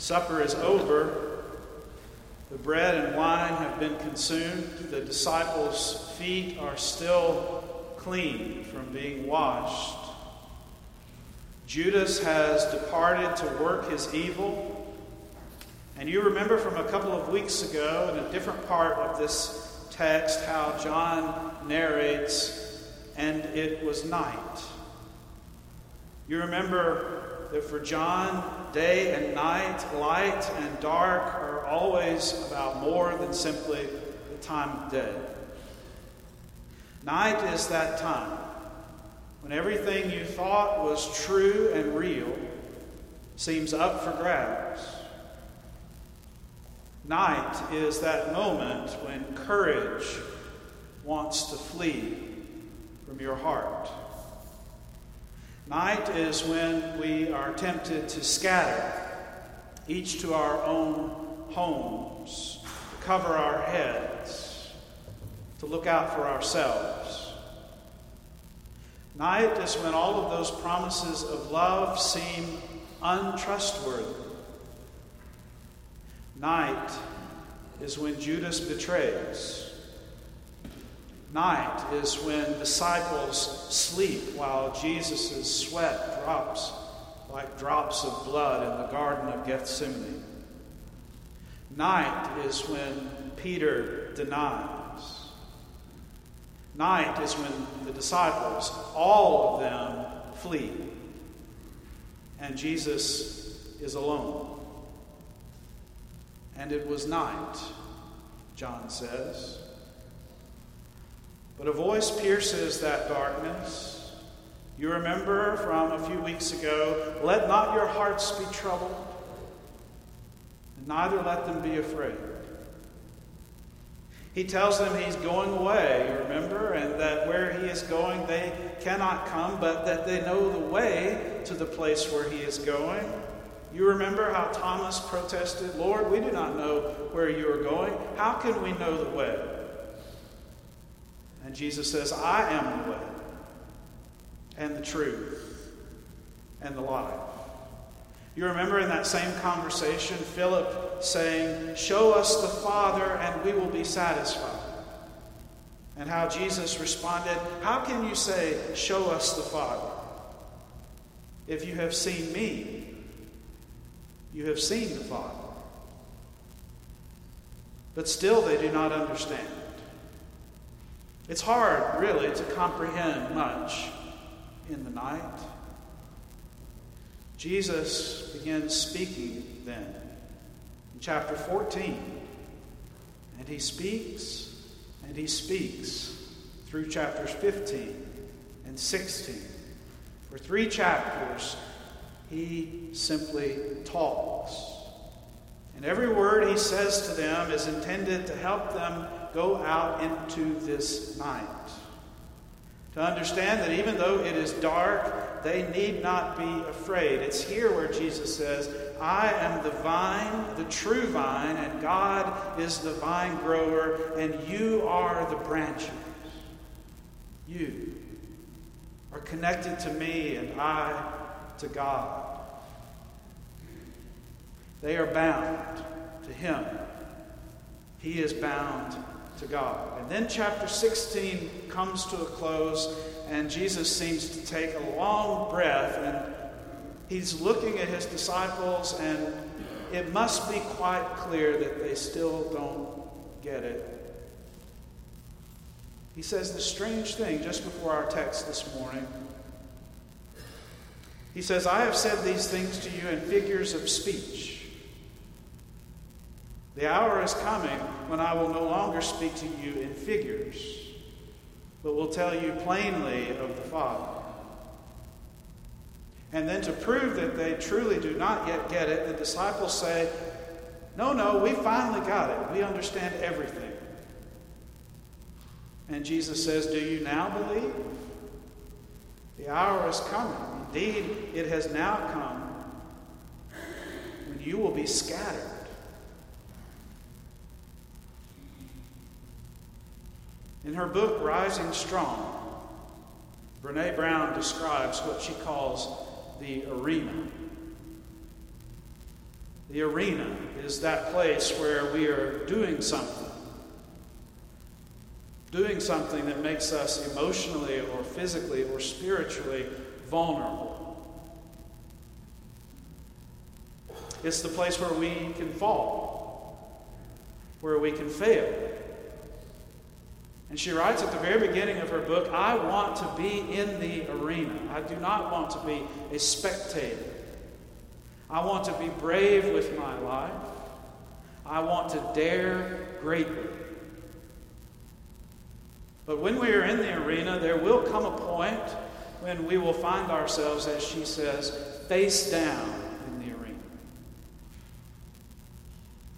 Supper is over. The bread and wine have been consumed. The disciples' feet are still clean from being washed. Judas has departed to work his evil. And you remember from a couple of weeks ago, in a different part of this text, how John narrates, and it was night. You remember that for John, day and night, light and dark are always about more than simply the time of day. Night is that time when everything you thought was true and real seems up for grabs. Night is that moment when courage wants to flee from your heart. Night is when we are tempted to scatter, each to our own homes, to cover our heads, to look out for ourselves. Night is when all of those promises of love seem untrustworthy. Night is when Judas betrays. Night is when disciples sleep while Jesus' sweat drops like drops of blood in the Garden of Gethsemane. Night is when Peter denies. Night is when the disciples, all of them, flee. And Jesus is alone. And it was night, John says. But a voice pierces that darkness. You remember from a few weeks ago let not your hearts be troubled, and neither let them be afraid. He tells them he's going away, you remember, and that where he is going they cannot come, but that they know the way to the place where he is going. You remember how Thomas protested, Lord, we do not know where you are going. How can we know the way? And Jesus says, I am the way and the truth and the life. You remember in that same conversation, Philip saying, Show us the Father and we will be satisfied. And how Jesus responded, How can you say, Show us the Father? If you have seen me, you have seen the Father. But still they do not understand. It's hard, really, to comprehend much in the night. Jesus begins speaking then in chapter 14. And he speaks and he speaks through chapters 15 and 16. For three chapters, he simply talks. And every word he says to them is intended to help them go out into this night. To understand that even though it is dark, they need not be afraid. It's here where Jesus says, I am the vine, the true vine, and God is the vine grower, and you are the branches. You are connected to me, and I to God. They are bound to Him. He is bound to God. And then chapter 16 comes to a close, and Jesus seems to take a long breath, and he's looking at his disciples, and it must be quite clear that they still don't get it. He says the strange thing just before our text this morning. He says, I have said these things to you in figures of speech. The hour is coming when I will no longer speak to you in figures, but will tell you plainly of the Father. And then to prove that they truly do not yet get it, the disciples say, No, no, we finally got it. We understand everything. And Jesus says, Do you now believe? The hour is coming. Indeed, it has now come when you will be scattered In her book, Rising Strong, Brene Brown describes what she calls the arena. The arena is that place where we are doing something. Doing something that makes us emotionally or physically or spiritually vulnerable. It's the place where we can fall, where we can fail. And she writes at the very beginning of her book I want to be in the arena. I do not want to be a spectator. I want to be brave with my life. I want to dare greatly. But when we are in the arena, there will come a point when we will find ourselves, as she says, face down in the arena.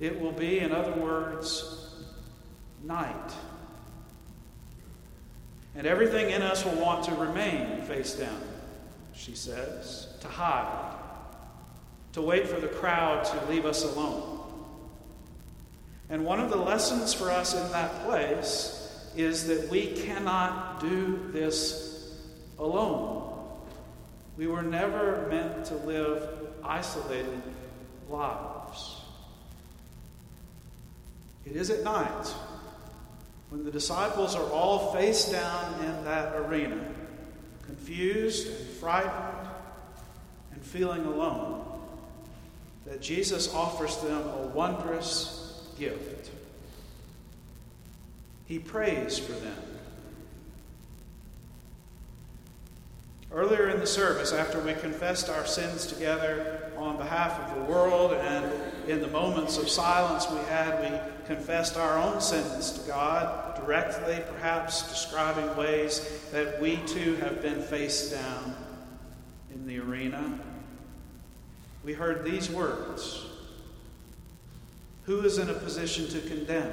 It will be, in other words, night. And everything in us will want to remain face down, she says, to hide, to wait for the crowd to leave us alone. And one of the lessons for us in that place is that we cannot do this alone. We were never meant to live isolated lives. It is at night when the disciples are all face down in that arena, confused and frightened and feeling alone, that Jesus offers them a wondrous gift. He prays for them. Earlier in the service, after we confessed our sins together on behalf of the world, and in the moments of silence we had, we confessed our own sins to God directly, perhaps describing ways that we too have been face down in the arena. We heard these words Who is in a position to condemn?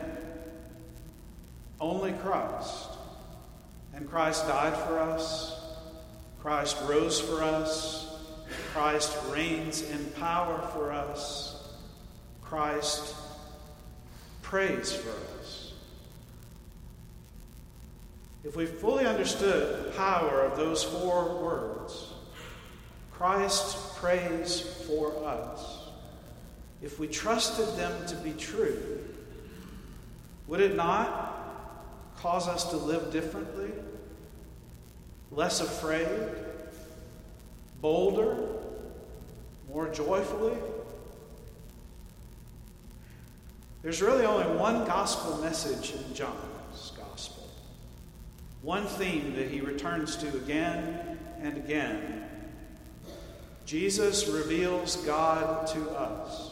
Only Christ. And Christ died for us. Christ rose for us. Christ reigns in power for us. Christ prays for us. If we fully understood the power of those four words, Christ prays for us. If we trusted them to be true, would it not cause us to live differently, less afraid, bolder, more joyfully? There's really only one gospel message in John's gospel, one theme that he returns to again and again. Jesus reveals God to us.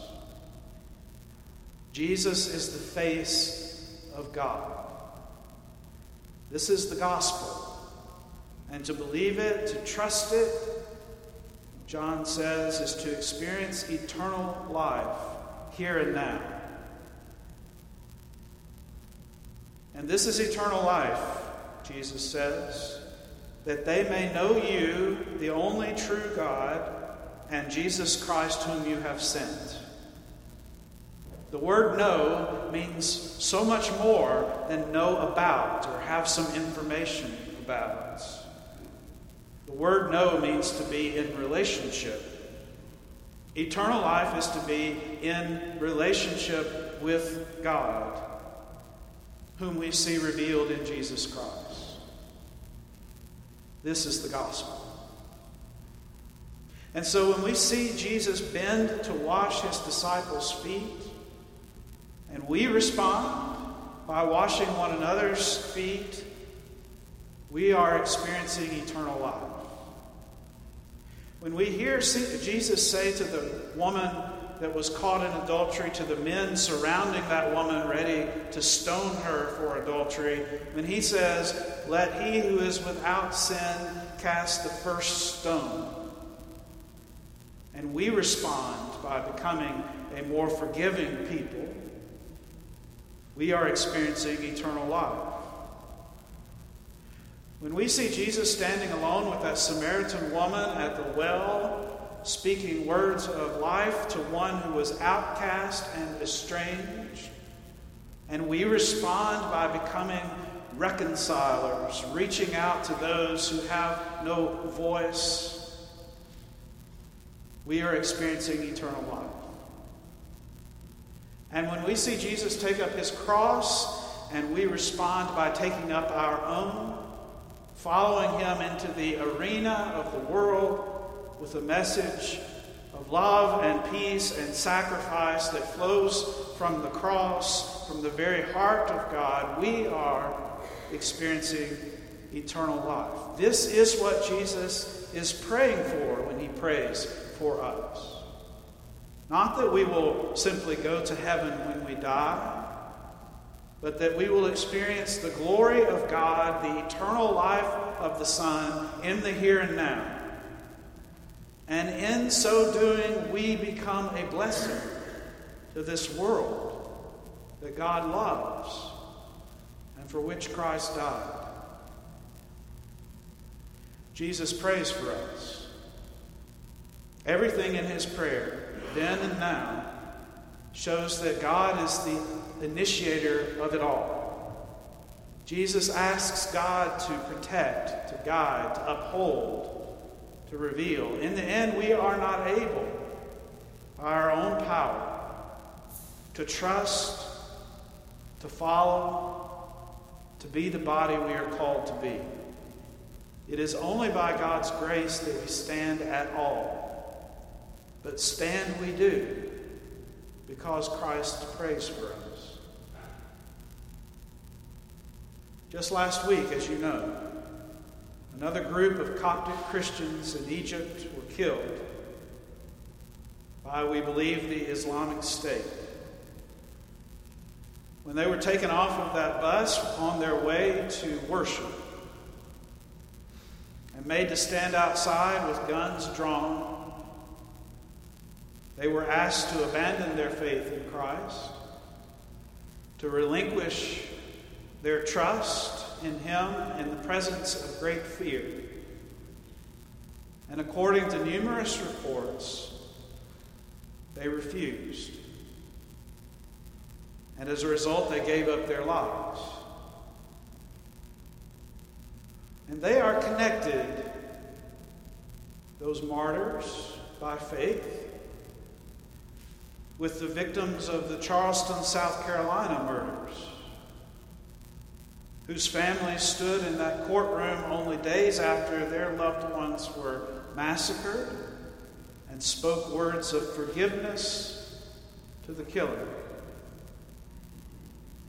Jesus is the face of God. This is the gospel. And to believe it, to trust it, John says, is to experience eternal life here and now. And this is eternal life, Jesus says, that they may know you, the only true God, and Jesus Christ, whom you have sent. The word know means so much more than know about or have some information about. The word know means to be in relationship. Eternal life is to be in relationship with God, whom we see revealed in Jesus Christ. This is the gospel. And so when we see Jesus bend to wash his disciples' feet, and we respond by washing one another's feet, we are experiencing eternal life. When we hear Jesus say to the woman that was caught in adultery, to the men surrounding that woman ready to stone her for adultery, when he says, Let he who is without sin cast the first stone. And we respond by becoming a more forgiving people we are experiencing eternal life. When we see Jesus standing alone with that Samaritan woman at the well, speaking words of life to one who was outcast and estranged, and we respond by becoming reconcilers, reaching out to those who have no voice, we are experiencing eternal life. And when we see Jesus take up his cross and we respond by taking up our own, following him into the arena of the world with a message of love and peace and sacrifice that flows from the cross, from the very heart of God, we are experiencing eternal life. This is what Jesus is praying for when he prays for us. Not that we will simply go to heaven when we die, but that we will experience the glory of God, the eternal life of the Son in the here and now. And in so doing, we become a blessing to this world that God loves and for which Christ died. Jesus prays for us. Everything in his prayer then and now, shows that God is the initiator of it all. Jesus asks God to protect, to guide, to uphold, to reveal. In the end, we are not able, by our own power, to trust, to follow, to be the body we are called to be. It is only by God's grace that we stand at all. But stand we do because Christ prays for us. Just last week, as you know, another group of Coptic Christians in Egypt were killed by, we believe, the Islamic State. When they were taken off of that bus on their way to worship and made to stand outside with guns drawn, they were asked to abandon their faith in Christ, to relinquish their trust in Him in the presence of great fear. And according to numerous reports, they refused. And as a result, they gave up their lives. And they are connected, those martyrs, by faith with the victims of the Charleston, South Carolina murders, whose families stood in that courtroom only days after their loved ones were massacred and spoke words of forgiveness to the killer.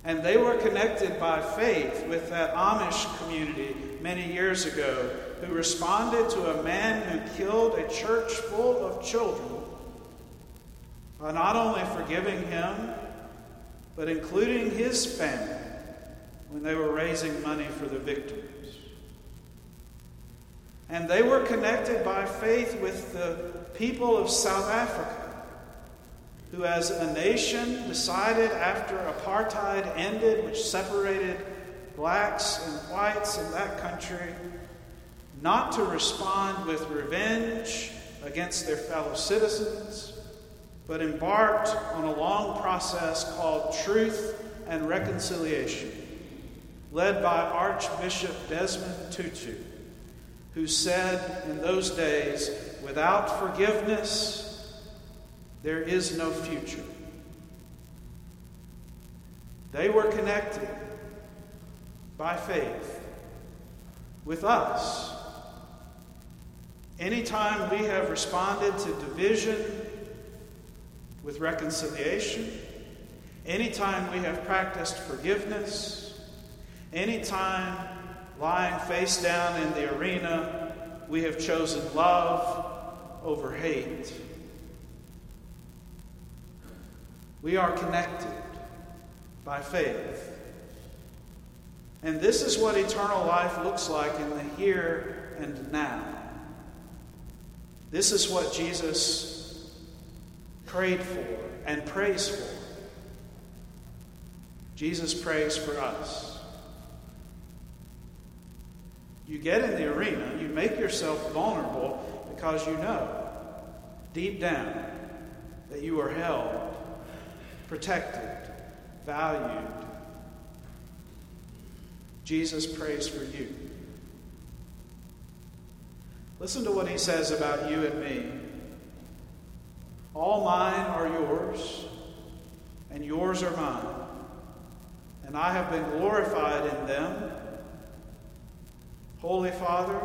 And they were connected by faith with that Amish community many years ago who responded to a man who killed a church full of children by not only forgiving him, but including his family when they were raising money for the victims. And they were connected by faith with the people of South Africa, who, as a nation, decided after apartheid ended, which separated blacks and whites in that country, not to respond with revenge against their fellow citizens but embarked on a long process called Truth and Reconciliation, led by Archbishop Desmond Tutu, who said in those days, without forgiveness, there is no future. They were connected by faith with us. Anytime we have responded to division with reconciliation, anytime we have practiced forgiveness, anytime lying face down in the arena, we have chosen love over hate. We are connected by faith. And this is what eternal life looks like in the here and now. This is what Jesus prayed for and prays for. Jesus prays for us. You get in the arena, you make yourself vulnerable because you know deep down that you are held, protected, valued. Jesus prays for you. Listen to what he says about you and me all mine are yours. and yours are mine, and I have been glorified in them. Holy Father,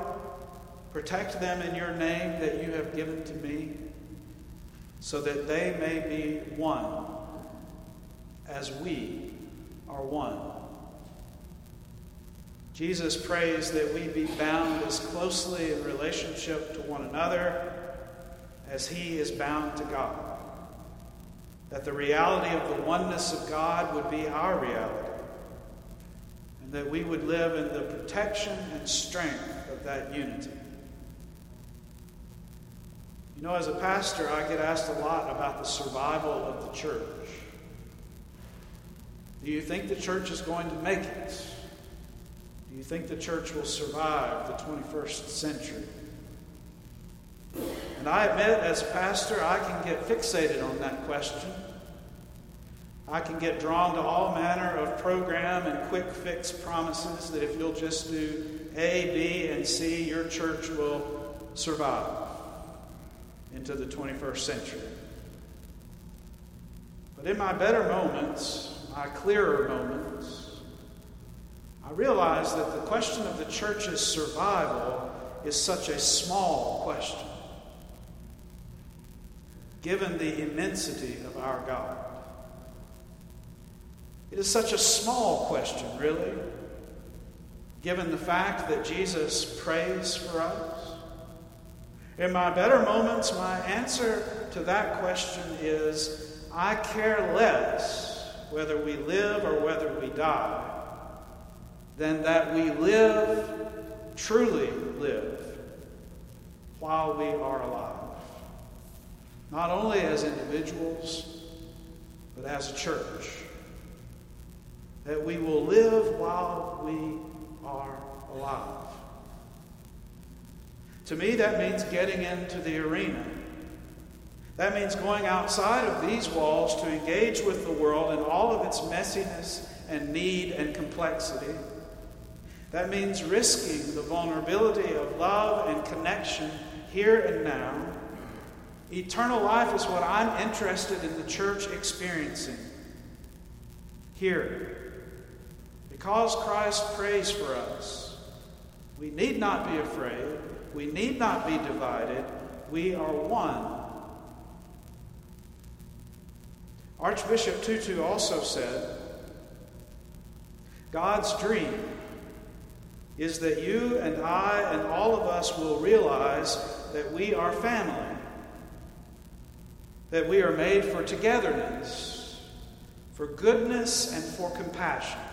protect them in your name that you have given to me, so that they may be one, as we are one. Jesus prays that we be bound as closely in relationship to one another as he is bound to God. That the reality of the oneness of God would be our reality. That we would live in the protection and strength of that unity. You know, as a pastor, I get asked a lot about the survival of the church. Do you think the church is going to make it? Do you think the church will survive the 21st century? And I admit, as a pastor, I can get fixated on that question. I can get drawn to all manner of program and quick fix promises that if you'll just do A, B, and C, your church will survive into the 21st century. But in my better moments, my clearer moments, I realize that the question of the church's survival is such a small question, given the immensity of our God. It is such a small question, really, given the fact that Jesus prays for us. In my better moments, my answer to that question is I care less whether we live or whether we die than that we live, truly live, while we are alive. Not only as individuals, but as a church. That we will live while we are alive. To me, that means getting into the arena. That means going outside of these walls to engage with the world in all of its messiness and need and complexity that means risking the vulnerability of love and connection here and now. Eternal life is what I'm interested in the church experiencing here. Because Christ prays for us, we need not be afraid. We need not be divided. We are one. Archbishop Tutu also said God's dream is that you and I and all of us will realize that we are family, that we are made for togetherness, for goodness, and for compassion.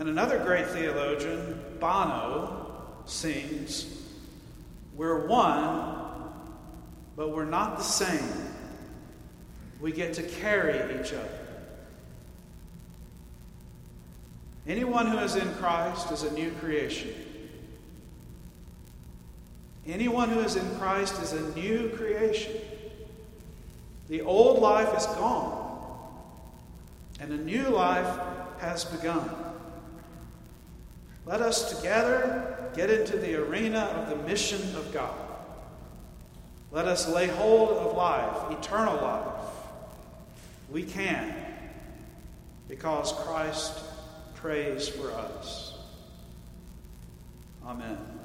And another great theologian, Bono, sings, We're one, but we're not the same. We get to carry each other. Anyone who is in Christ is a new creation. Anyone who is in Christ is a new creation. The old life is gone, and a new life has begun. Let us together get into the arena of the mission of God. Let us lay hold of life, eternal life. We can, because Christ prays for us. Amen.